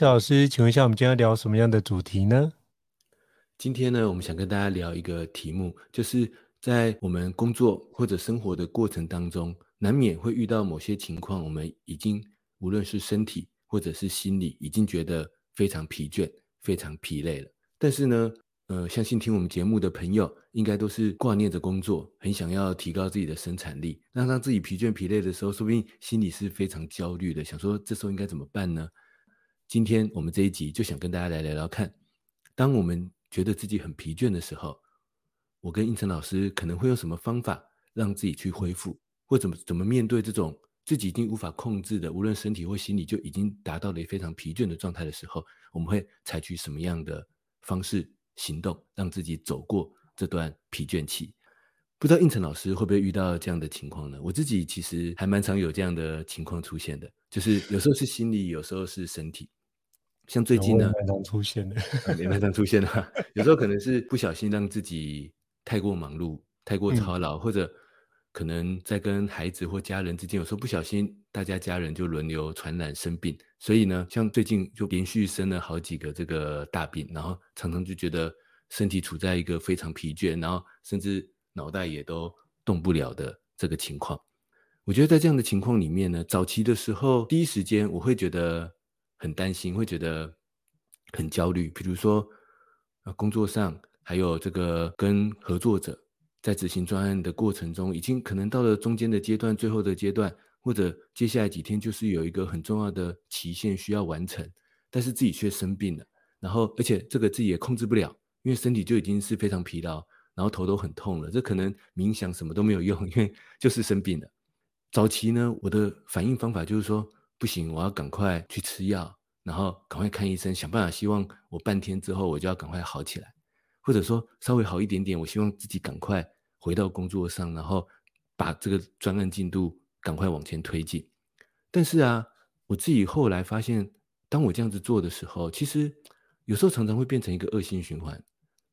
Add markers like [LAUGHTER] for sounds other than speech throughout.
老师，请问一下，我们今天要聊什么样的主题呢？今天呢，我们想跟大家聊一个题目，就是在我们工作或者生活的过程当中，难免会遇到某些情况，我们已经无论是身体或者是心理，已经觉得非常疲倦、非常疲累了。但是呢，呃，相信听我们节目的朋友，应该都是挂念着工作，很想要提高自己的生产力。那当自己疲倦、疲累的时候，说不定心里是非常焦虑的，想说这时候应该怎么办呢？今天我们这一集就想跟大家来聊聊看，当我们觉得自己很疲倦的时候，我跟应成老师可能会用什么方法让自己去恢复，或怎么怎么面对这种自己已经无法控制的，无论身体或心理就已经达到了非常疲倦的状态的时候，我们会采取什么样的方式行动，让自己走过这段疲倦期？不知道应成老师会不会遇到这样的情况呢？我自己其实还蛮常有这样的情况出现的，就是有时候是心理，有时候是身体。像最近呢，蛮常出现的，也蛮常出现的。[LAUGHS] 有时候可能是不小心让自己太过忙碌、太过操劳，嗯、或者可能在跟孩子或家人之间，有时候不小心，大家家人就轮流传染生病。所以呢，像最近就连续生了好几个这个大病，然后常常就觉得身体处在一个非常疲倦，然后甚至脑袋也都动不了的这个情况。我觉得在这样的情况里面呢，早期的时候，第一时间我会觉得。很担心，会觉得很焦虑。比如说，工作上还有这个跟合作者在执行专案的过程中，已经可能到了中间的阶段、最后的阶段，或者接下来几天就是有一个很重要的期限需要完成，但是自己却生病了。然后，而且这个自己也控制不了，因为身体就已经是非常疲劳，然后头都很痛了。这可能冥想什么都没有用，因为就是生病了。早期呢，我的反应方法就是说。不行，我要赶快去吃药，然后赶快看医生，想办法，希望我半天之后我就要赶快好起来，或者说稍微好一点点，我希望自己赶快回到工作上，然后把这个专案进度赶快往前推进。但是啊，我自己后来发现，当我这样子做的时候，其实有时候常常会变成一个恶性循环，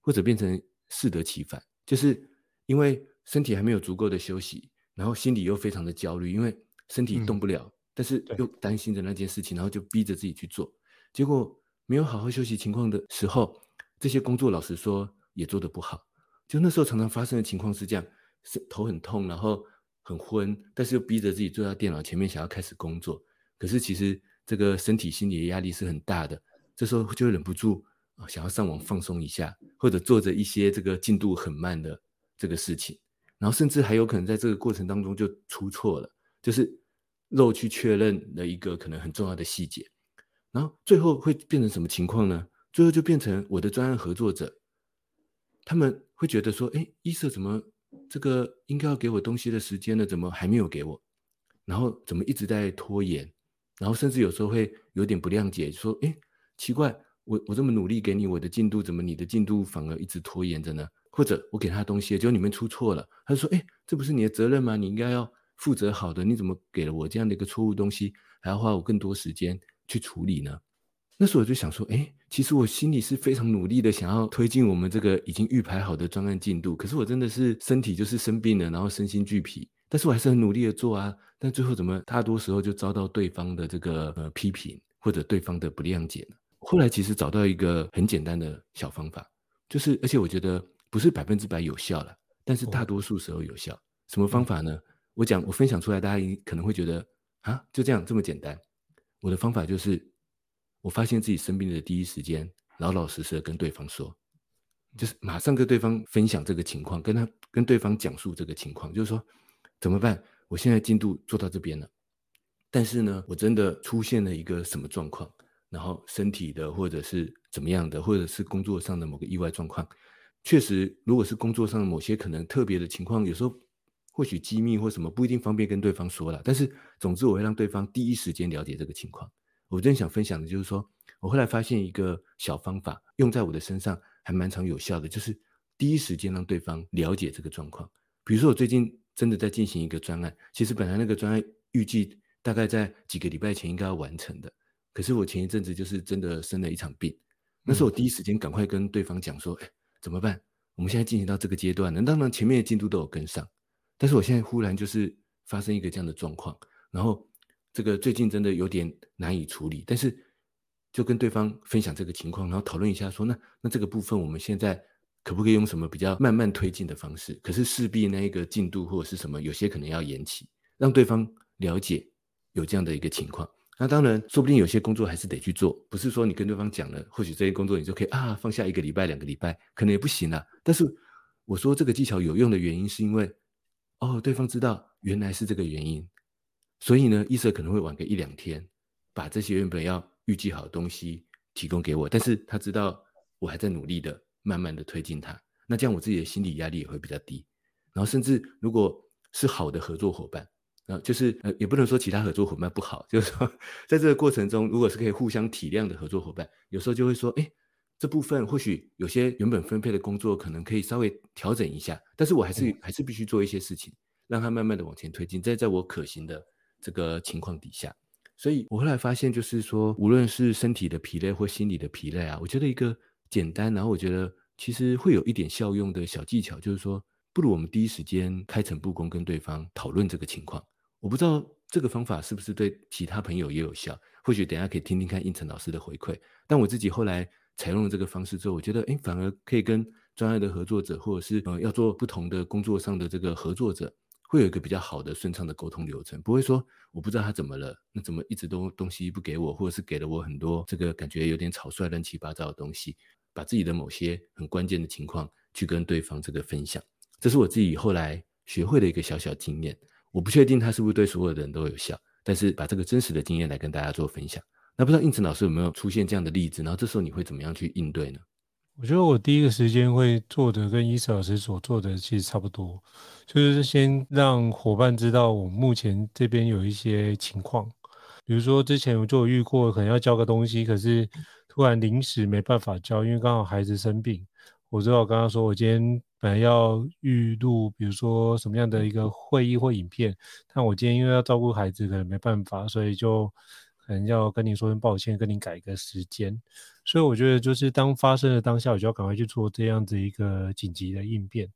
或者变成适得其反，就是因为身体还没有足够的休息，然后心里又非常的焦虑，因为身体动不了。嗯但是又担心着那件事情，然后就逼着自己去做，结果没有好好休息情况的时候，这些工作老实说也做得不好。就那时候常常发生的情况是这样：是头很痛，然后很昏，但是又逼着自己坐在电脑前面想要开始工作。可是其实这个身体心理的压力是很大的，这时候就会忍不住啊想要上网放松一下，或者做着一些这个进度很慢的这个事情，然后甚至还有可能在这个过程当中就出错了，就是。漏去确认的一个可能很重要的细节，然后最后会变成什么情况呢？最后就变成我的专案合作者，他们会觉得说：“哎，伊瑟怎么这个应该要给我东西的时间呢？怎么还没有给我？然后怎么一直在拖延？然后甚至有时候会有点不谅解，说：哎，奇怪，我我这么努力给你我的进度，怎么你的进度反而一直拖延着呢？或者我给他东西，结果你们出错了，他就说：哎，这不是你的责任吗？你应该要。”负责好的，你怎么给了我这样的一个错误东西，还要花我更多时间去处理呢？那时候我就想说，哎，其实我心里是非常努力的，想要推进我们这个已经预排好的专案进度。可是我真的是身体就是生病了，然后身心俱疲，但是我还是很努力的做啊。但最后怎么大多时候就遭到对方的这个呃批评或者对方的不谅解呢？后来其实找到一个很简单的小方法，就是而且我觉得不是百分之百有效了，但是大多数时候有效。哦、什么方法呢？我讲，我分享出来，大家可能会觉得啊，就这样这么简单。我的方法就是，我发现自己生病的第一时间，老老实实的跟对方说，就是马上跟对方分享这个情况，跟他跟对方讲述这个情况，就是说怎么办？我现在进度做到这边了，但是呢，我真的出现了一个什么状况，然后身体的或者是怎么样的，或者是工作上的某个意外状况，确实，如果是工作上某些可能特别的情况，有时候或许机密或什么不一定方便跟对方说了。但是，总之我会让对方第一时间了解这个情况。我真想分享的就是说，我后来发现一个小方法，用在我的身上还蛮常有效的，就是第一时间让对方了解这个状况。比如说，我最近真的在进行一个专案，其实本来那个专案预计大概在几个礼拜前应该要完成的，可是我前一阵子就是真的生了一场病，那是我第一时间赶快跟对方讲说，哎。怎么办？我们现在进行到这个阶段了，当然前面的进度都有跟上，但是我现在忽然就是发生一个这样的状况，然后这个最近真的有点难以处理，但是就跟对方分享这个情况，然后讨论一下说，那那这个部分我们现在可不可以用什么比较慢慢推进的方式？可是势必那一个进度或者是什么，有些可能要延期，让对方了解有这样的一个情况。那当然，说不定有些工作还是得去做，不是说你跟对方讲了，或许这些工作你就可以啊放下一个礼拜、两个礼拜，可能也不行啊。但是我说这个技巧有用的原因，是因为哦，对方知道原来是这个原因，所以呢，一社可能会晚个一两天，把这些原本要预计好的东西提供给我，但是他知道我还在努力的、慢慢的推进它，那这样我自己的心理压力也会比较低。然后甚至如果是好的合作伙伴。啊，就是呃，也不能说其他合作伙伴不好，就是说，[LAUGHS] 在这个过程中，如果是可以互相体谅的合作伙伴，有时候就会说，哎，这部分或许有些原本分配的工作，可能可以稍微调整一下，但是我还是还是必须做一些事情，让它慢慢的往前推进，在在我可行的这个情况底下，所以我后来发现，就是说，无论是身体的疲累或心理的疲累啊，我觉得一个简单，然后我觉得其实会有一点效用的小技巧，就是说，不如我们第一时间开诚布公跟对方讨论这个情况。我不知道这个方法是不是对其他朋友也有效，或许等一下可以听听看应成老师的回馈。但我自己后来采用了这个方式之后，我觉得，哎，反而可以跟专业的合作者，或者是呃要做不同的工作上的这个合作者，会有一个比较好的顺畅的沟通流程，不会说我不知道他怎么了，那怎么一直都东西不给我，或者是给了我很多这个感觉有点草率、乱七八糟的东西，把自己的某些很关键的情况去跟对方这个分享，这是我自己后来学会的一个小小经验。我不确定它是不是对所有的人都有效，但是把这个真实的经验来跟大家做分享。那不知道胤丞老师有没有出现这样的例子？然后这时候你会怎么样去应对呢？我觉得我第一个时间会做的跟胤丞老师所做的其实差不多，就是先让伙伴知道我目前这边有一些情况，比如说之前我就有遇过，可能要交个东西，可是突然临时没办法交，因为刚好孩子生病。我知道我刚刚说我今天。本来要预录，比如说什么样的一个会议或影片，但我今天因为要照顾孩子，可能没办法，所以就可能要跟你说声抱歉，跟你改一个时间。所以我觉得，就是当发生的当下，我就要赶快去做这样子一个紧急的应变。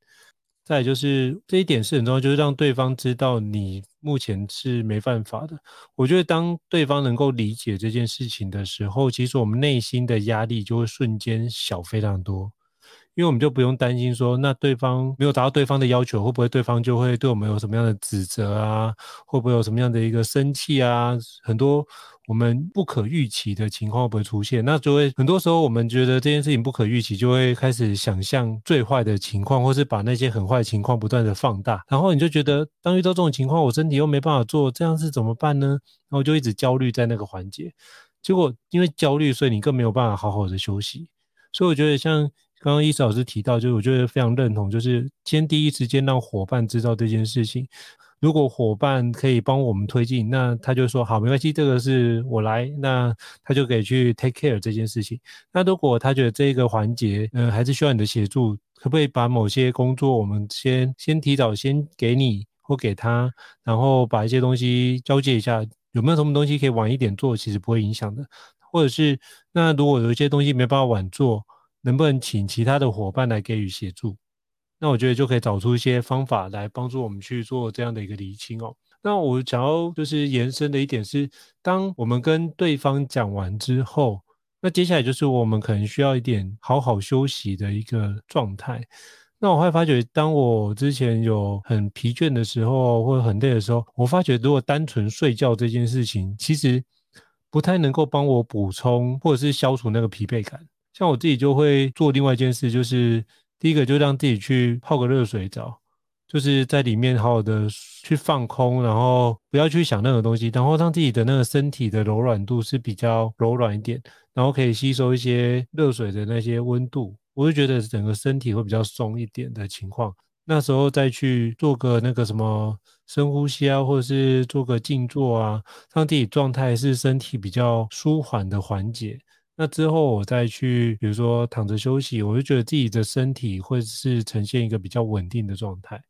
再就是这一点是很重要，就是让对方知道你目前是没办法的。我觉得当对方能够理解这件事情的时候，其实我们内心的压力就会瞬间小非常多。因为我们就不用担心说，那对方没有达到对方的要求，会不会对方就会对我们有什么样的指责啊？会不会有什么样的一个生气啊？很多我们不可预期的情况会不会出现？那就会很多时候我们觉得这件事情不可预期，就会开始想象最坏的情况，或是把那些很坏的情况不断的放大。然后你就觉得，当遇到这种情况，我身体又没办法做，这样是怎么办呢？然后就一直焦虑在那个环节。结果因为焦虑，所以你更没有办法好好的休息。所以我觉得像。刚刚胤丞老师提到，就是我觉得非常认同，就是先第一时间让伙伴知道这件事情。如果伙伴可以帮我们推进，那他就说好，没关系，这个是我来，那他就可以去 take care 这件事情。那如果他觉得这个环节，嗯、还是需要你的协助，可不可以把某些工作我们先先提早先给你或给他，然后把一些东西交接一下，有没有什么东西可以晚一点做？其实不会影响的。或者是那如果有一些东西没办法晚做。能不能请其他的伙伴来给予协助？那我觉得就可以找出一些方法来帮助我们去做这样的一个厘清哦。那我想要就是延伸的一点是，当我们跟对方讲完之后，那接下来就是我们可能需要一点好好休息的一个状态。那我会发觉，当我之前有很疲倦的时候，或者很累的时候，我发觉如果单纯睡觉这件事情，其实不太能够帮我补充或者是消除那个疲惫感。像我自己就会做另外一件事，就是第一个就让自己去泡个热水澡，就是在里面好好的去放空，然后不要去想任何东西，然后让自己的那个身体的柔软度是比较柔软一点，然后可以吸收一些热水的那些温度。我就觉得整个身体会比较松一点的情况。那时候再去做个那个什么深呼吸啊，或者是做个静坐啊，让自己状态是身体比较舒缓的缓解。那之后我再去，比如说躺着休息，我就觉得自己的身体会是呈现一个比较稳定的状态，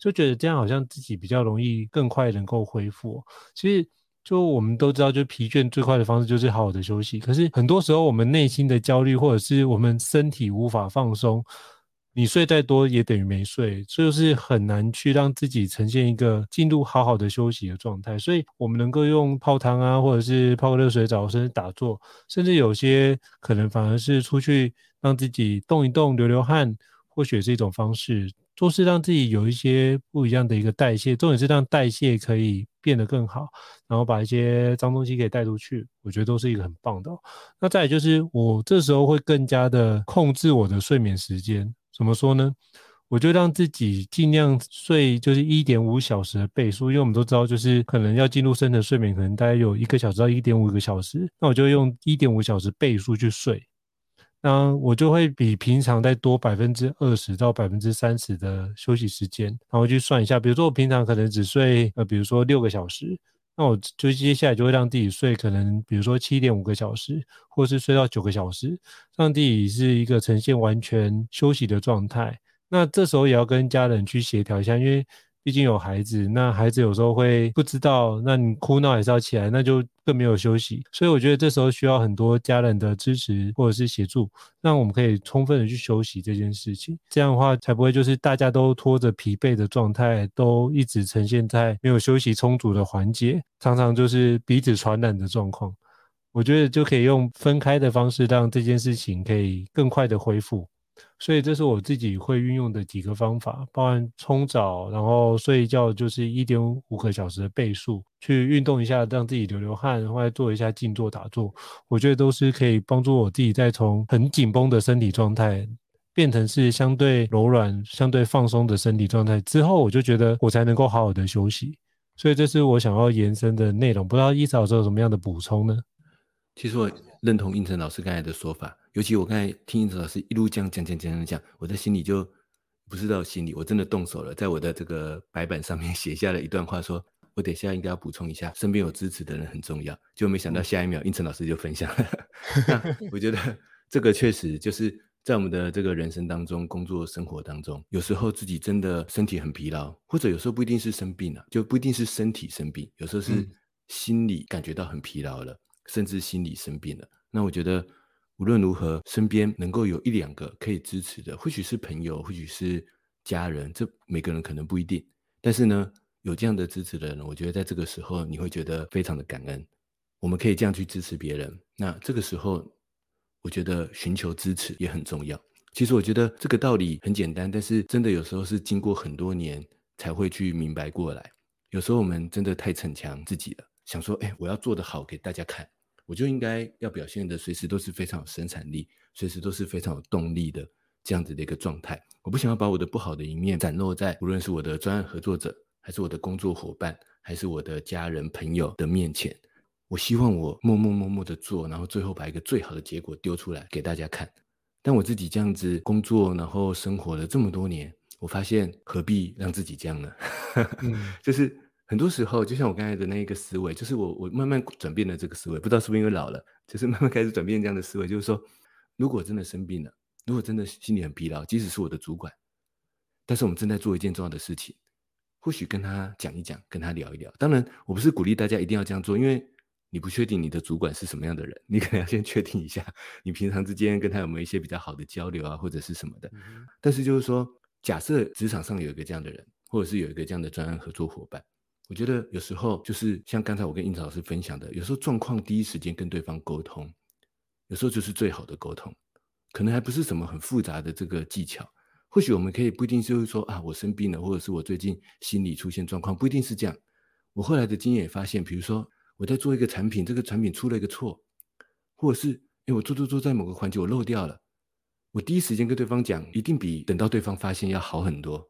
就觉得这样好像自己比较容易更快能够恢复。其实就我们都知道，就疲倦最快的方式就是好好的休息。可是很多时候我们内心的焦虑，或者是我们身体无法放松。你睡再多也等于没睡，这就是很难去让自己呈现一个进入好好的休息的状态。所以，我们能够用泡汤啊，或者是泡个热水澡，甚至打坐，甚至有些可能反而是出去让自己动一动、流流汗，或许是一种方式，都是让自己有一些不一样的一个代谢。重点是让代谢可以变得更好，然后把一些脏东西给带出去，我觉得都是一个很棒的。那再来就是，我这时候会更加的控制我的睡眠时间。怎么说呢？我就让自己尽量睡，就是一点五小时的倍数，因为我们都知道，就是可能要进入深层睡眠，可能大概有一个小时到一点五个小时，那我就用一点五小时倍数去睡，那我就会比平常再多百分之二十到百分之三十的休息时间，然后去算一下，比如说我平常可能只睡呃，比如说六个小时。那我就接下来就会让自己睡，可能比如说七点五个小时，或是睡到九个小时，让自己是一个呈现完全休息的状态。那这时候也要跟家人去协调一下，因为。毕竟有孩子，那孩子有时候会不知道，那你哭闹也是要起来，那就更没有休息。所以我觉得这时候需要很多家人的支持或者是协助，让我们可以充分的去休息这件事情。这样的话才不会就是大家都拖着疲惫的状态，都一直呈现在没有休息充足的环节，常常就是彼此传染的状况。我觉得就可以用分开的方式，让这件事情可以更快的恢复。所以这是我自己会运用的几个方法，包含冲澡，然后睡觉就是一点五个小时的倍数，去运动一下，让自己流流汗，或者做一下静坐打坐，我觉得都是可以帮助我自己再从很紧绷的身体状态，变成是相对柔软、相对放松的身体状态之后，我就觉得我才能够好好的休息。所以这是我想要延伸的内容，不知道伊嫂有什么样的补充呢？其实我认同应成老师刚才的说法。尤其我刚才听胤丞老师一路这样讲讲讲讲讲，我在心里就不是到心里，我真的动手了，在我的这个白板上面写下了一段话说，我等一下应该要补充一下，[LAUGHS] 身边有支持的人很重要。就没想到下一秒，胤丞老师就分享了。我觉得这个确实就是在我们的这个人生当中、工作生活当中，有时候自己真的身体很疲劳，或者有时候不一定是生病了，就不一定是身体生病，有时候是心理感觉到很疲劳了，甚至心理生病了。那我觉得。无论如何，身边能够有一两个可以支持的，或许是朋友，或许是家人，这每个人可能不一定。但是呢，有这样的支持的人，我觉得在这个时候你会觉得非常的感恩。我们可以这样去支持别人。那这个时候，我觉得寻求支持也很重要。其实我觉得这个道理很简单，但是真的有时候是经过很多年才会去明白过来。有时候我们真的太逞强自己了，想说，哎，我要做得好给大家看。我就应该要表现的随时都是非常有生产力，随时都是非常有动力的这样子的一个状态。我不想要把我的不好的一面展露在无论是我的专案合作者，还是我的工作伙伴，还是我的家人朋友的面前。我希望我默默默默的做，然后最后把一个最好的结果丢出来给大家看。但我自己这样子工作，然后生活了这么多年，我发现何必让自己这样呢？[LAUGHS] 嗯、就是。很多时候，就像我刚才的那一个思维，就是我我慢慢转变了这个思维，不知道是不是因为老了，就是慢慢开始转变这样的思维，就是说，如果真的生病了，如果真的心里很疲劳，即使是我的主管，但是我们正在做一件重要的事情，或许跟他讲一讲，跟他聊一聊。当然，我不是鼓励大家一定要这样做，因为你不确定你的主管是什么样的人，你可能要先确定一下，你平常之间跟他有没有一些比较好的交流啊，或者是什么的。嗯、但是就是说，假设职场上有一个这样的人，或者是有一个这样的专案合作伙伴。我觉得有时候就是像刚才我跟胤丞老师分享的，有时候状况第一时间跟对方沟通，有时候就是最好的沟通，可能还不是什么很复杂的这个技巧。或许我们可以不一定就是说啊，我生病了，或者是我最近心理出现状况，不一定是这样。我后来的经验也发现，比如说我在做一个产品，这个产品出了一个错，或者是哎我做做做在某个环节我漏掉了，我第一时间跟对方讲，一定比等到对方发现要好很多。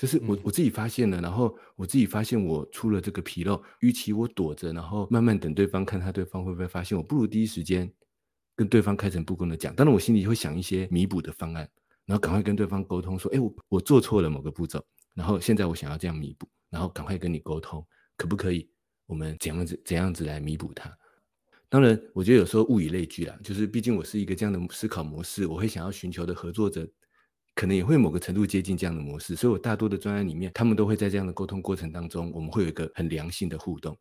就是我我自己发现了，然后我自己发现我出了这个纰漏，与其我躲着，然后慢慢等对方看他对方会不会发现，我不如第一时间跟对方开诚布公的讲，当然我心里会想一些弥补的方案，然后赶快跟对方沟通说，哎，我我做错了某个步骤，然后现在我想要这样弥补，然后赶快跟你沟通，可不可以？我们怎样子怎样子来弥补它？当然，我觉得有时候物以类聚啦，就是毕竟我是一个这样的思考模式，我会想要寻求的合作者，可能也会某个程度接近这样的模式，所以我大多的专案里面，他们都会在这样的沟通过程当中，我们会有一个很良性的互动，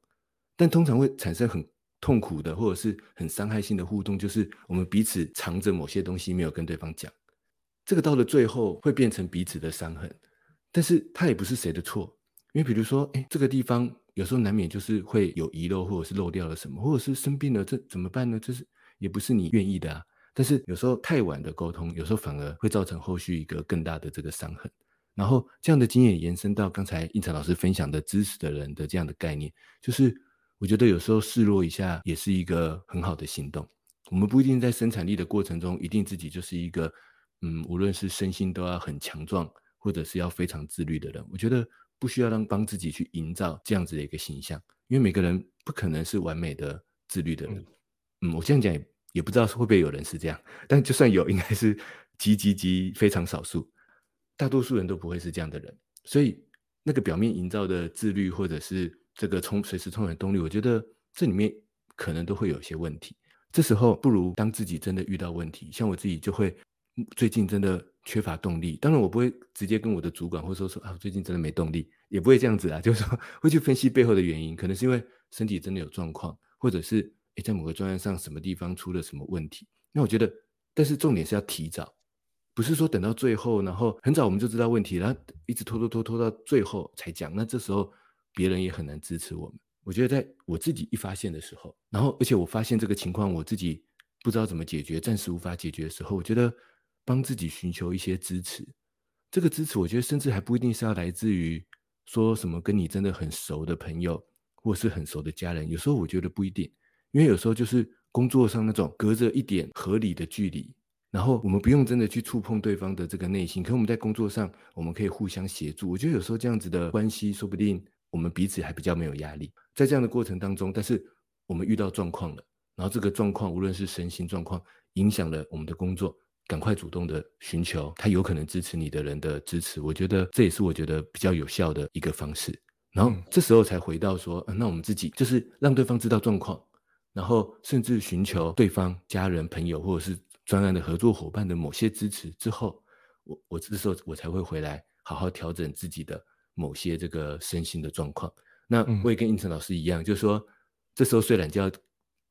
但通常会产生很痛苦的或者是很伤害性的互动，就是我们彼此藏着某些东西没有跟对方讲，这个到了最后会变成彼此的伤痕，但是它也不是谁的错，因为比如说，哎，这个地方有时候难免就是会有遗漏或者是漏掉了什么，或者是生病了，这怎么办呢？这是也不是你愿意的啊。但是有时候太晚的沟通，有时候反而会造成后续一个更大的这个伤痕。然后这样的经验延伸到刚才应成老师分享的支持的人的这样的概念，就是。我觉得有时候示弱一下也是一个很好的行动。我们不一定在生产力的过程中，一定自己就是一个，嗯，无论是身心都要很强壮，或者是要非常自律的人。我觉得不需要让帮自己去营造这样子的一个形象，因为每个人不可能是完美的自律的人。嗯，我这样讲也也不知道会不会有人是这样，但就算有，应该是极极极非常少数，大多数人都不会是这样的人。所以那个表面营造的自律，或者是。这个充随时充满动力，我觉得这里面可能都会有一些问题。这时候不如当自己真的遇到问题，像我自己就会最近真的缺乏动力。当然我不会直接跟我的主管或者说说啊，最近真的没动力，也不会这样子啊，就是说会去分析背后的原因，可能是因为身体真的有状况，或者是在某个专案上什么地方出了什么问题。那我觉得，但是重点是要提早，不是说等到最后，然后很早我们就知道问题，然后一直拖拖拖拖到最后才讲。那这时候。别人也很难支持我们。我觉得在我自己一发现的时候，然后而且我发现这个情况，我自己不知道怎么解决，暂时无法解决的时候，我觉得帮自己寻求一些支持。这个支持，我觉得甚至还不一定是要来自于说什么跟你真的很熟的朋友，或是很熟的家人。有时候我觉得不一定，因为有时候就是工作上那种隔着一点合理的距离，然后我们不用真的去触碰对方的这个内心，可我们在工作上我们可以互相协助。我觉得有时候这样子的关系，说不定。我们彼此还比较没有压力，在这样的过程当中，但是我们遇到状况了，然后这个状况无论是身心状况影响了我们的工作，赶快主动的寻求他有可能支持你的人的支持，我觉得这也是我觉得比较有效的一个方式。然后这时候才回到说，嗯，那我们自己就是让对方知道状况，然后甚至寻求对方家人、朋友或者是专案的合作伙伴的某些支持之后，我我这时候我才会回来好好调整自己的。某些这个身心的状况，那我也跟应成老师一样，嗯、就是说，这时候睡懒觉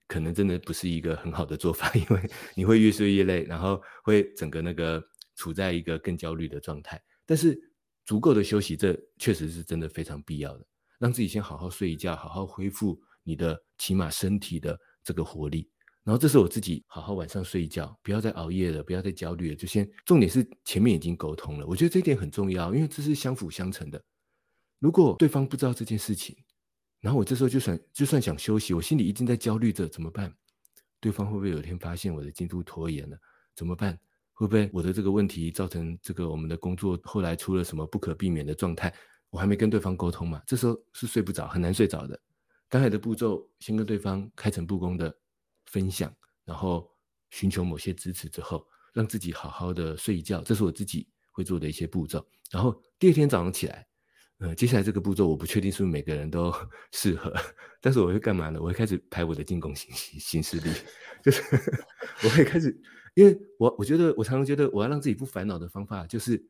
可能真的不是一个很好的做法，[LAUGHS] 因为你会越睡越累，然后会整个那个处在一个更焦虑的状态。但是足够的休息，这确实是真的非常必要的，让自己先好好睡一觉，好好恢复你的起码身体的这个活力。然后这是我自己好好晚上睡觉，不要再熬夜了，不要再焦虑了，就先重点是前面已经沟通了，我觉得这一点很重要，因为这是相辅相成的。如果对方不知道这件事情，然后我这时候就算就算想休息，我心里一直在焦虑着怎么办？对方会不会有一天发现我的进度拖延了？怎么办？会不会我的这个问题造成这个我们的工作后来出了什么不可避免的状态？我还没跟对方沟通嘛？这时候是睡不着，很难睡着的。刚才的步骤，先跟对方开诚布公的分享，然后寻求某些支持之后，让自己好好的睡一觉，这是我自己会做的一些步骤。然后第二天早上起来。呃，接下来这个步骤我不确定是不是每个人都 [LAUGHS] 适合，但是我会干嘛呢？我会开始排我的进攻行行事历，就是 [LAUGHS] 我会开始，因为我我觉得我常常觉得我要让自己不烦恼的方法，就是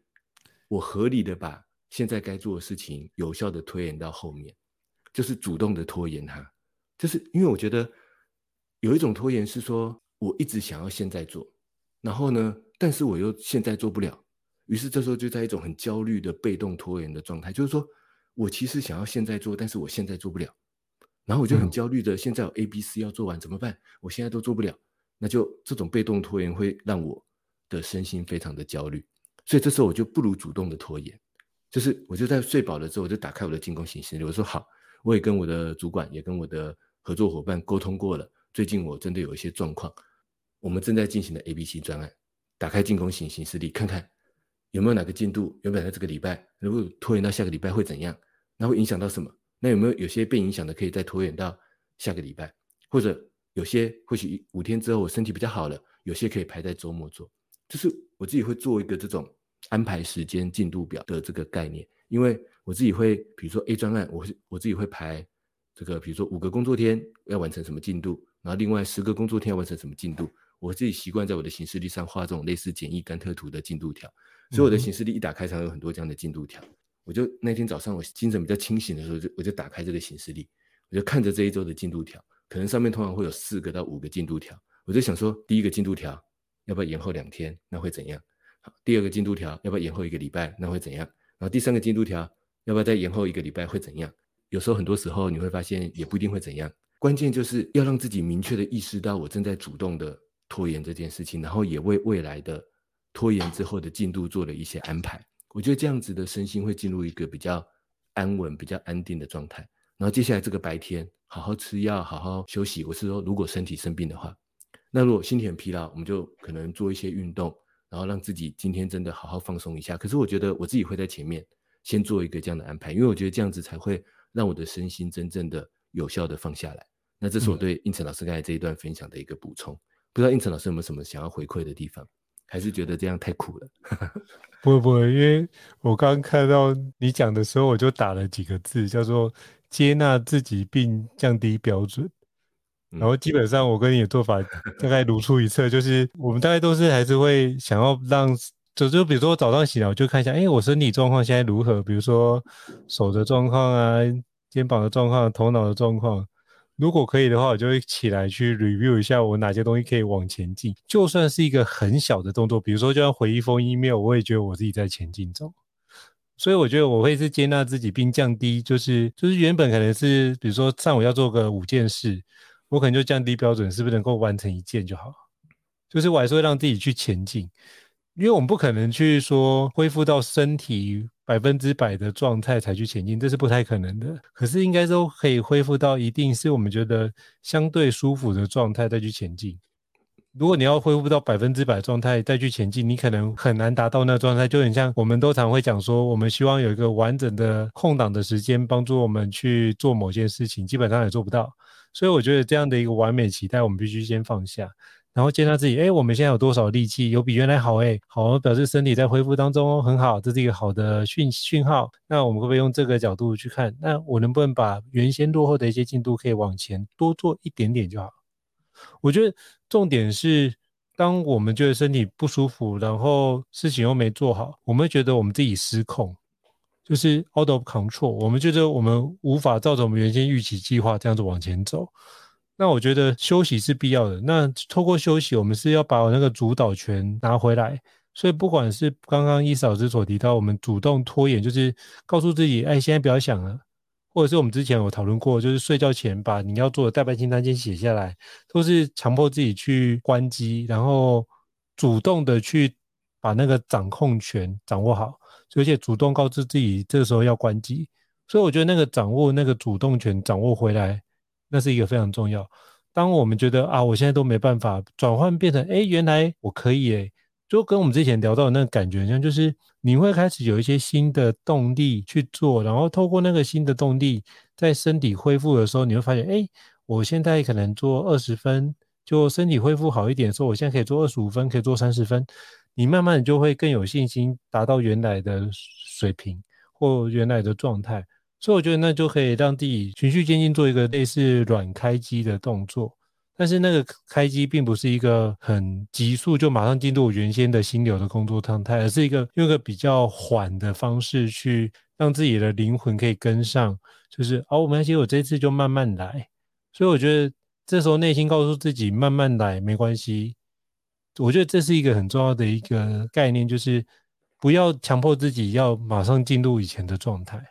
我合理的把现在该做的事情有效的推延到后面，就是主动的拖延它，就是因为我觉得有一种拖延是说我一直想要现在做，然后呢，但是我又现在做不了。于是这时候就在一种很焦虑的被动拖延的状态，就是说我其实想要现在做，但是我现在做不了，然后我就很焦虑的，现在有 A、B、C 要做完怎么办？我现在都做不了，那就这种被动拖延会让我的身心非常的焦虑，所以这时候我就不如主动的拖延，就是我就在睡饱了之后，我就打开我的进攻行心理，我说好，我也跟我的主管也跟我的合作伙伴沟通过了，最近我真的有一些状况，我们正在进行的 A、B、C 专案，打开进攻型行事历看看。有没有哪个进度原本在这个礼拜，如果拖延到下个礼拜会怎样？那会影响到什么？那有没有有些被影响的可以再拖延到下个礼拜？或者有些或许五天之后我身体比较好了，有些可以排在周末做，就是我自己会做一个这种安排时间进度表的这个概念，因为我自己会，比如说 A 专案，我我自己会排这个，比如说五个工作天要完成什么进度，然后另外十个工作天要完成什么进度，我自己习惯在我的行事历上画这种类似简易甘特图的进度条，所以我的行事历一打开，常有很多这样的进度条。我就那天早上我精神比较清醒的时候，就我就打开这个行事历，我就看着这一周的进度条，可能上面通常会有四个到五个进度条，我就想说，第一个进度条要不要延后两天，那会怎样？好，第二个进度条要不要延后一个礼拜，那会怎样？然后第三个进度条要不要再延后一个礼拜，会怎样？有时候很多时候你会发现也不一定会怎样，关键就是要让自己明确的意识到我正在主动的拖延这件事情，然后也为未来的拖延之后的进度做了一些安排。我觉得这样子的身心会进入一个比较安稳、比较安定的状态。然后接下来这个白天，好好吃药，好好休息。我是说，如果身体生病的话，那如果心体很疲劳，我们就可能做一些运动，然后让自己今天真的好好放松一下。可是我觉得我自己会在前面先做一个这样的安排，因为我觉得这样子才会让我的身心真正的有效的放下来。那这是我对应成老师刚才这一段分享的一个补充。不知道应成老师有没有什么想要回馈的地方？还是觉得这样太苦了？[LAUGHS] 不会不会，因为我刚刚看到你讲的时候，我就打了几个字，叫做接纳自己并降低标准。然后基本上我跟你的做法大概如出一辙，就是我们大概都是还是会想要让，就就比如说我早上起来我就看一下，哎，我身体状况现在如何？比如说手的状况啊，肩膀的状况，头脑的状况。如果可以的话，我就会起来去 review 一下我哪些东西可以往前进。就算是一个很小的动作，比如说就要回一封 email，我也觉得我自己在前进中。所以我觉得我会是接纳自己，并降低，就是就是原本可能是比如说上午要做个五件事，我可能就降低标准，是不是能够完成一件就好？就是我还是会让自己去前进，因为我们不可能去说恢复到身体。百分之百的状态才去前进，这是不太可能的。可是应该都可以恢复到一定是我们觉得相对舒服的状态再去前进。如果你要恢复到百分之百状态再去前进，你可能很难达到那状态。就很像我们都常会讲说，我们希望有一个完整的空档的时间帮助我们去做某件事情，基本上也做不到。所以我觉得这样的一个完美期待，我们必须先放下。然后接纳自己，哎，我们现在有多少力气？有比原来好，哎，好，表示身体在恢复当中，很好，这是一个好的讯讯号。那我们会不会用这个角度去看？那我能不能把原先落后的一些进度可以往前多做一点点就好？我觉得重点是，当我们觉得身体不舒服，然后事情又没做好，我们会觉得我们自己失控，就是 out of control。我们觉得我们无法照着我们原先预期计划这样子往前走。那我觉得休息是必要的。那透过休息，我们是要把我那个主导权拿回来。所以不管是刚刚伊嫂老师所提到，我们主动拖延，就是告诉自己，哎，现在不要想了；或者是我们之前有讨论过，就是睡觉前把你要做的待办清单先写下来，都是强迫自己去关机，然后主动的去把那个掌控权掌握好，而且主动告知自己这个时候要关机。所以我觉得那个掌握那个主动权掌握回来。那是一个非常重要。当我们觉得啊，我现在都没办法转换变成，哎，原来我可以，哎，就跟我们之前聊到的那个感觉一样，就是你会开始有一些新的动力去做，然后透过那个新的动力，在身体恢复的时候，你会发现，哎，我现在可能做二十分，就身体恢复好一点的时候，我现在可以做二十五分，可以做三十分，你慢慢就会更有信心达到原来的水平或原来的状态。所以我觉得那就可以让自己循序渐进做一个类似软开机的动作，但是那个开机并不是一个很急速就马上进入原先的心流的工作状态，而是一个用一个比较缓的方式去让自己的灵魂可以跟上，就是哦，没关系，我这次就慢慢来。所以我觉得这时候内心告诉自己慢慢来没关系，我觉得这是一个很重要的一个概念，就是不要强迫自己要马上进入以前的状态。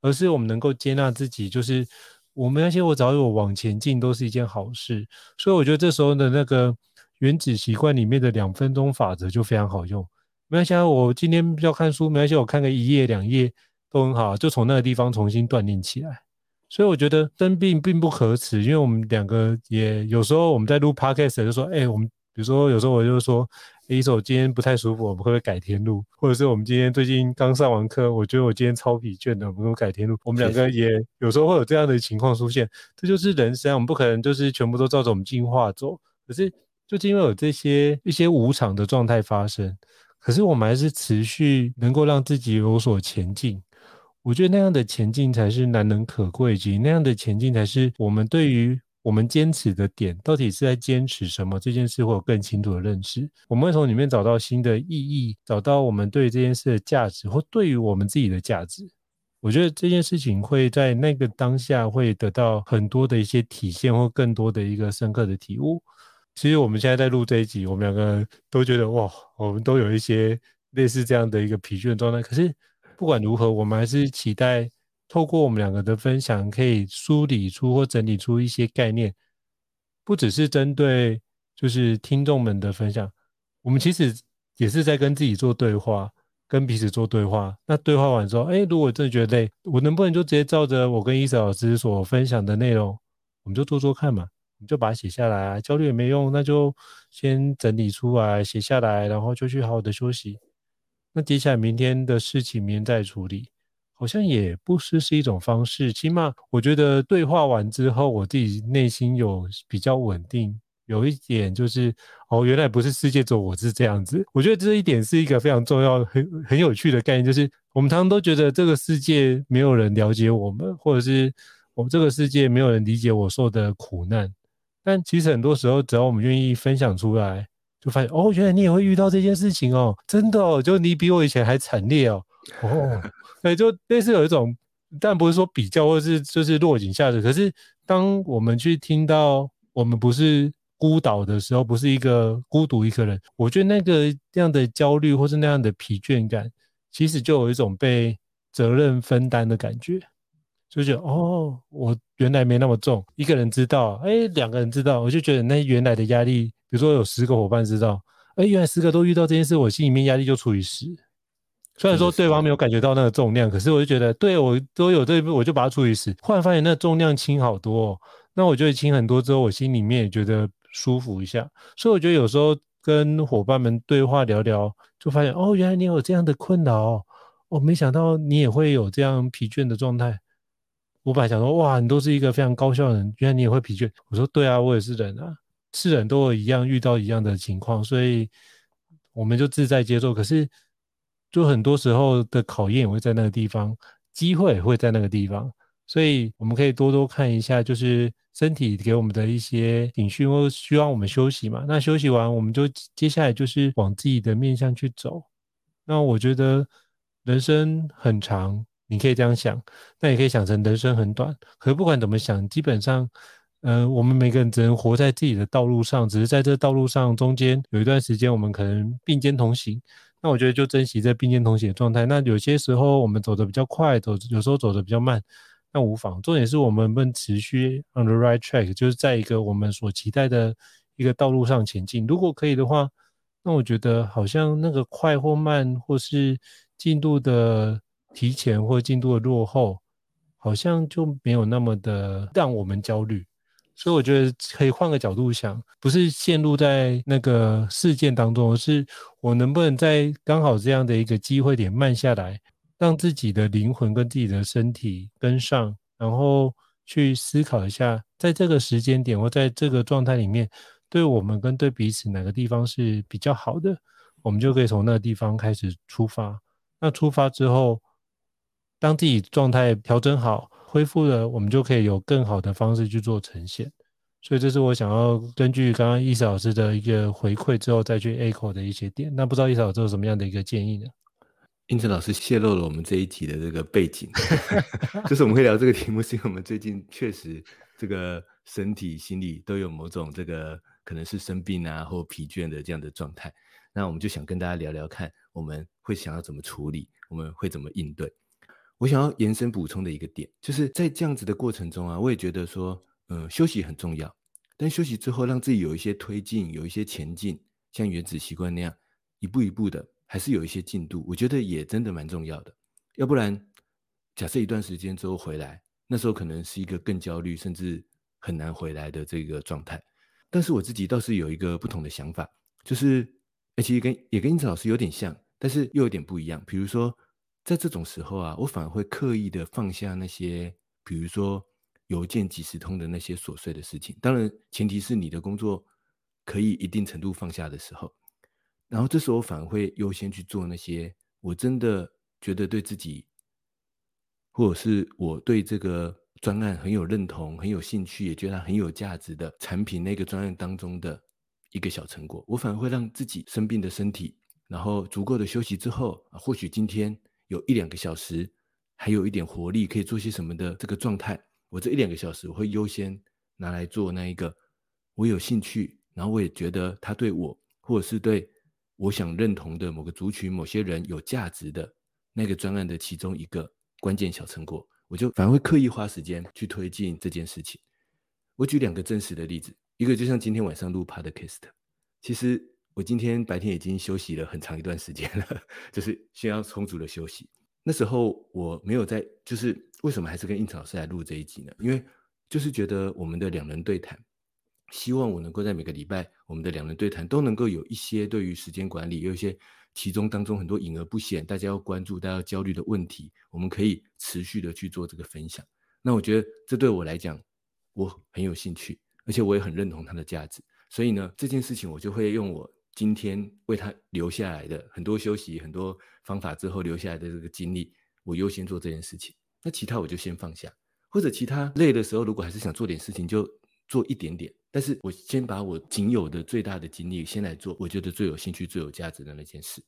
而是我们能够接纳自己，就是我们那些我早有往前进都是一件好事，所以我觉得这时候的那个原子习惯里面的两分钟法则就非常好用。没关系，我今天要看书，没关系，我看个一页两页都很好，就从那个地方重新锻炼起来。所以我觉得生病并不可耻，因为我们两个也有时候我们在录 podcast 就说，哎，我们比如说有时候我就说，一手今天不太舒服，我们会不会改天录？或者是我们今天最近刚上完课，我觉得我今天超疲倦的，我们会改天录？我们两个也有时候会有这样的情况出现，这就是人生，我们不可能就是全部都照着我们进化走。可是就是因为有这些一些无常的状态发生，可是我们还是持续能够让自己有所前进。我觉得那样的前进才是难能可贵，以及那样的前进才是我们对于我们坚持的点，到底是在坚持什么这件事，会有更清楚的认识。我们会从里面找到新的意义，找到我们对这件事的价值，或对于我们自己的价值。我觉得这件事情会在那个当下会得到很多的一些体现，或更多的一个深刻的体悟。其实我们现在在录这一集，我们两个都觉得哇，我们都有一些类似这样的一个疲倦状态，可是。不管如何，我们还是期待透过我们两个的分享，可以梳理出或整理出一些概念，不只是针对就是听众们的分享，我们其实也是在跟自己做对话，跟彼此做对话。那对话完之后，哎，如果真的觉得累，我能不能就直接照着我跟伊瑟老师所分享的内容，我们就做做看嘛？我们就把它写下来啊，焦虑也没用，那就先整理出来，写下来，然后就去好好的休息。那接下来明天的事情明天再处理，好像也不失是一种方式。起码我觉得对话完之后，我自己内心有比较稳定。有一点就是，哦，原来不是世界只有我是这样子。我觉得这一点是一个非常重要、很很有趣的概念，就是我们常常都觉得这个世界没有人了解我们，或者是我们这个世界没有人理解我受的苦难。但其实很多时候，只要我们愿意分享出来。就发现哦，原来你也会遇到这件事情哦，真的哦，就你比我以前还惨烈哦，哦，对，就类似有一种，但不是说比较，或是就是落井下石。可是当我们去听到我们不是孤岛的时候，不是一个孤独一个人，我觉得那个那样的焦虑或是那样的疲倦感，其实就有一种被责任分担的感觉。就觉得哦，我原来没那么重，一个人知道，哎，两个人知道，我就觉得那原来的压力，比如说有十个伙伴知道，哎，原来十个都遇到这件事，我心里面压力就除以十。虽然说对方没有感觉到那个重量，可是我就觉得，对我都有这一步，我就把它处理死，忽然发现那重量轻好多哦。那我觉得轻很多之后，我心里面也觉得舒服一下。所以我觉得有时候跟伙伴们对话聊聊，就发现哦，原来你有这样的困扰哦，我没想到你也会有这样疲倦的状态。我本来想说，哇，你都是一个非常高效的人，原来你也会疲倦。我说，对啊，我也是人啊，是人都一样遇到一样的情况，所以我们就自在接受。可是，就很多时候的考验也会在那个地方，机会也会在那个地方，所以我们可以多多看一下，就是身体给我们的一些警讯，或需要我们休息嘛。那休息完，我们就接下来就是往自己的面向去走。那我觉得人生很长。你可以这样想，那也可以想成人生很短。可是不管怎么想，基本上，呃，我们每个人只能活在自己的道路上，只是在这道路上中间有一段时间，我们可能并肩同行。那我觉得就珍惜这并肩同行的状态。那有些时候我们走得比较快，走有时候走得比较慢，那无妨。重点是我们能持续 on the right track，就是在一个我们所期待的一个道路上前进。如果可以的话，那我觉得好像那个快或慢，或是进度的。提前或进度的落后，好像就没有那么的让我们焦虑，所以我觉得可以换个角度想，不是陷入在那个事件当中，而是我能不能在刚好这样的一个机会点慢下来，让自己的灵魂跟自己的身体跟上，然后去思考一下，在这个时间点或在这个状态里面，对我们跟对彼此哪个地方是比较好的，我们就可以从那个地方开始出发。那出发之后，当自己状态调整好、恢复了，我们就可以有更好的方式去做呈现。所以这是我想要根据刚刚伊瑟老师的一个回馈之后再去 echo 的一些点。那不知道伊瑟老师有什么样的一个建议呢？英成老师泄露了我们这一题的这个背景，[LAUGHS] 就是我们会聊这个题目，是因为我们最近确实这个身体、心理都有某种这个可能是生病啊或疲倦的这样的状态。那我们就想跟大家聊聊看，我们会想要怎么处理，我们会怎么应对。我想要延伸补充的一个点，就是在这样子的过程中啊，我也觉得说，嗯、呃，休息很重要，但休息之后让自己有一些推进，有一些前进，像原子习惯那样，一步一步的，还是有一些进度，我觉得也真的蛮重要的。要不然，假设一段时间之后回来，那时候可能是一个更焦虑，甚至很难回来的这个状态。但是我自己倒是有一个不同的想法，就是而且跟也跟英子老师有点像，但是又有点不一样。比如说，在这种时候啊，我反而会刻意的放下那些，比如说邮件即时通的那些琐碎的事情。当然，前提是你的工作可以一定程度放下的时候。然后这时候我反而会优先去做那些我真的觉得对自己，或者是我对这个专案很有认同、很有兴趣，也觉得它很有价值的产品那个专案当中的一个小成果。我反而会让自己生病的身体，然后足够的休息之后，或许今天有一两个小时还有一点活力，可以做些什么的这个状态，我这一两个小时我会优先拿来做那一个我有兴趣，然后我也觉得它对我或者是对。我想认同的某个族群、某些人有价值的那个专案的其中一个关键小成果，我就反而会刻意花时间去推进这件事情。我举两个真实的例子，一个就像今天晚上录 Podcast，其实我今天白天已经休息了很长一段时间了，[LAUGHS] 就是需要充足的休息。那时候我没有在，就是为什么还是跟应成老师来录这一集呢？因为就是觉得我们的两人对谈。希望我能够在每个礼拜，我们的两人对谈都能够有一些对于时间管理，有一些其中当中很多隐而不显，大家要关注、大家要焦虑的问题，我们可以持续的去做这个分享。那我觉得这对我来讲，我很有兴趣，而且我也很认同它的价值。所以呢，这件事情我就会用我今天为他留下来的很多休息、很多方法之后留下来的这个精力，我优先做这件事情。那其他我就先放下，或者其他累的时候，如果还是想做点事情，就做一点点。但是我先把我仅有的最大的精力先来做，我觉得最有兴趣、最有价值的那件事。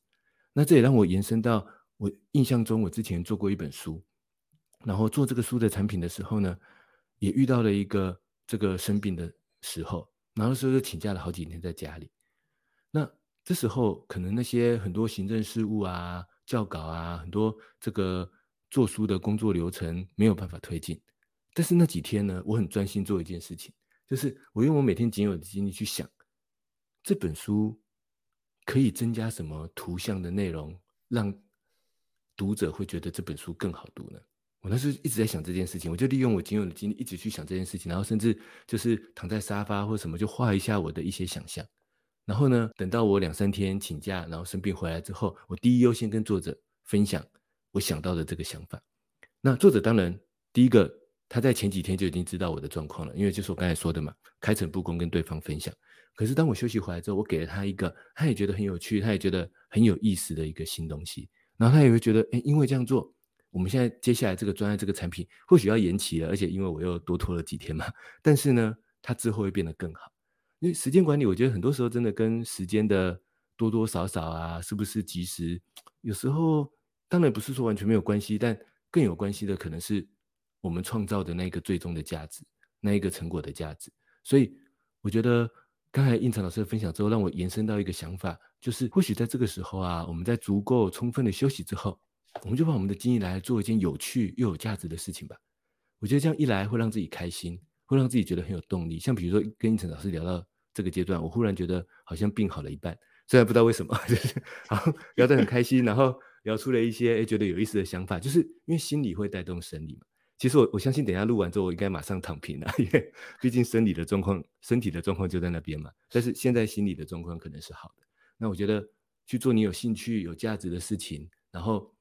那这也让我延伸到我印象中，我之前做过一本书，然后做这个书的产品的时候呢，也遇到了一个这个生病的时候，然后那时候就请假了好几天在家里。那这时候可能那些很多行政事务啊、校稿啊、很多这个做书的工作流程没有办法推进，但是那几天呢，我很专心做一件事情。就是我用我每天仅有的精力去想，这本书可以增加什么图像的内容，让读者会觉得这本书更好读呢？我那时候一直在想这件事情，我就利用我仅有的精力一直去想这件事情，然后甚至就是躺在沙发或什么就画一下我的一些想象。然后呢，等到我两三天请假，然后生病回来之后，我第一优先跟作者分享我想到的这个想法。那作者当然第一个。他在前几天就已经知道我的状况了，因为就是我刚才说的嘛，开诚布公跟对方分享。可是当我休息回来之后，我给了他一个，他也觉得很有趣，他也觉得很有意思的一个新东西。然后他也会觉得，哎，因为这样做，我们现在接下来这个专案这个产品或许要延期了，而且因为我又多拖了几天嘛。但是呢，他之后会变得更好。因为时间管理，我觉得很多时候真的跟时间的多多少少啊，是不是及时，有时候当然不是说完全没有关系，但更有关系的可能是。我们创造的那个最终的价值，那一个成果的价值，所以我觉得刚才应成老师的分享之后，让我延伸到一个想法，就是或许在这个时候啊，我们在足够充分的休息之后，我们就把我们的精力来做一件有趣又有价值的事情吧。我觉得这样一来会让自己开心，会让自己觉得很有动力。像比如说跟应成老师聊到这个阶段，我忽然觉得好像病好了一半，虽然不知道为什么，[LAUGHS] 就是然后聊得很开心，然后聊出了一些诶觉得有意思的想法，就是因为心理会带动生理嘛。其实我我相信，等下录完之后，我应该马上躺平了，[LAUGHS] 因为毕竟生理的状况、身体的状况就在那边嘛。但是现在心理的状况可能是好的。那我觉得去做你有兴趣、有价值的事情，然后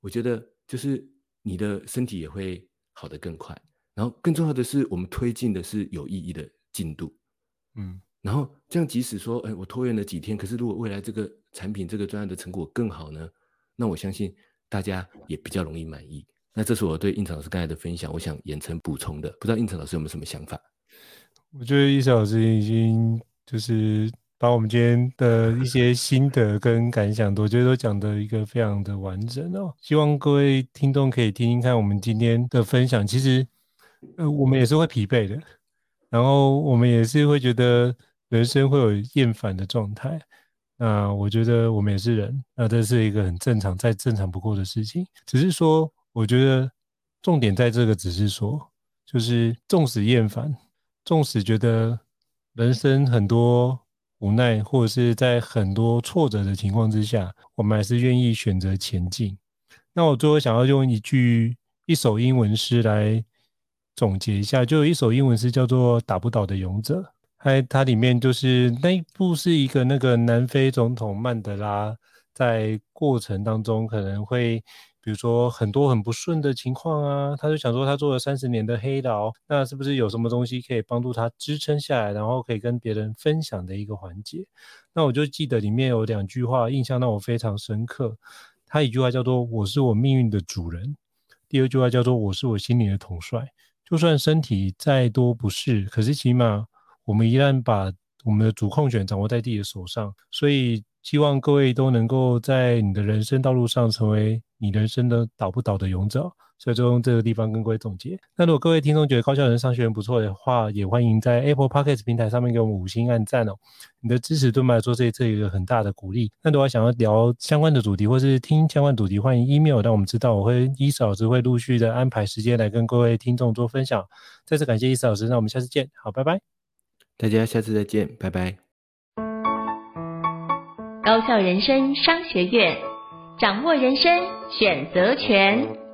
我觉得就是你的身体也会好得更快。然后更重要的是，我们推进的是有意义的进度。嗯，然后这样，即使说，哎，我拖延了几天，可是如果未来这个产品、这个专案的成果更好呢？那我相信大家也比较容易满意。那这是我对应成老师刚才的分享，我想延伸补充的，不知道应成老师有没有什么想法？我觉得伊瑟老师已经就是把我们今天的一些心得跟感想，我觉得都讲的一个非常的完整哦。希望各位听众可以听听看我们今天的分享。其实，呃，我们也是会疲惫的，然后我们也是会觉得人生会有厌烦的状态。那我觉得我们也是人，那这是一个很正常、再正常不过的事情，只是说。我觉得重点在这个，只是说，就是纵使厌烦，纵使觉得人生很多无奈，或者是在很多挫折的情况之下，我们还是愿意选择前进。那我最后想要用一句一首英文诗来总结一下，就有一首英文诗叫做《打不倒的勇者》。还它里面就是那一部是一个那个南非总统曼德拉在过程当中可能会。比如说很多很不顺的情况啊，他就想说他做了三十年的黑牢，那是不是有什么东西可以帮助他支撑下来，然后可以跟别人分享的一个环节？那我就记得里面有两句话印象让我非常深刻，他一句话叫做“我是我命运的主人”，第二句话叫做“我是我心里的统帅”。就算身体再多不适，可是起码我们依然把我们的主控权掌握在自己的手上，所以。希望各位都能够在你的人生道路上成为你人生的倒不倒的勇者，所以就用这个地方跟各位总结。那如果各位听众觉得高效人商学院不错的话，也欢迎在 Apple Podcast 平台上面给我们五星按赞哦。你的支持对我们来说这一次有一个很大的鼓励。那如果想要聊相关的主题或是听相关主题，欢迎 email 让我们知道，我会伊嫂老师会陆续的安排时间来跟各位听众做分享。再次感谢伊嫂老师，那我们下次见，好，拜拜。大家下次再见拜拜。高校人生商学院掌握人生选择权。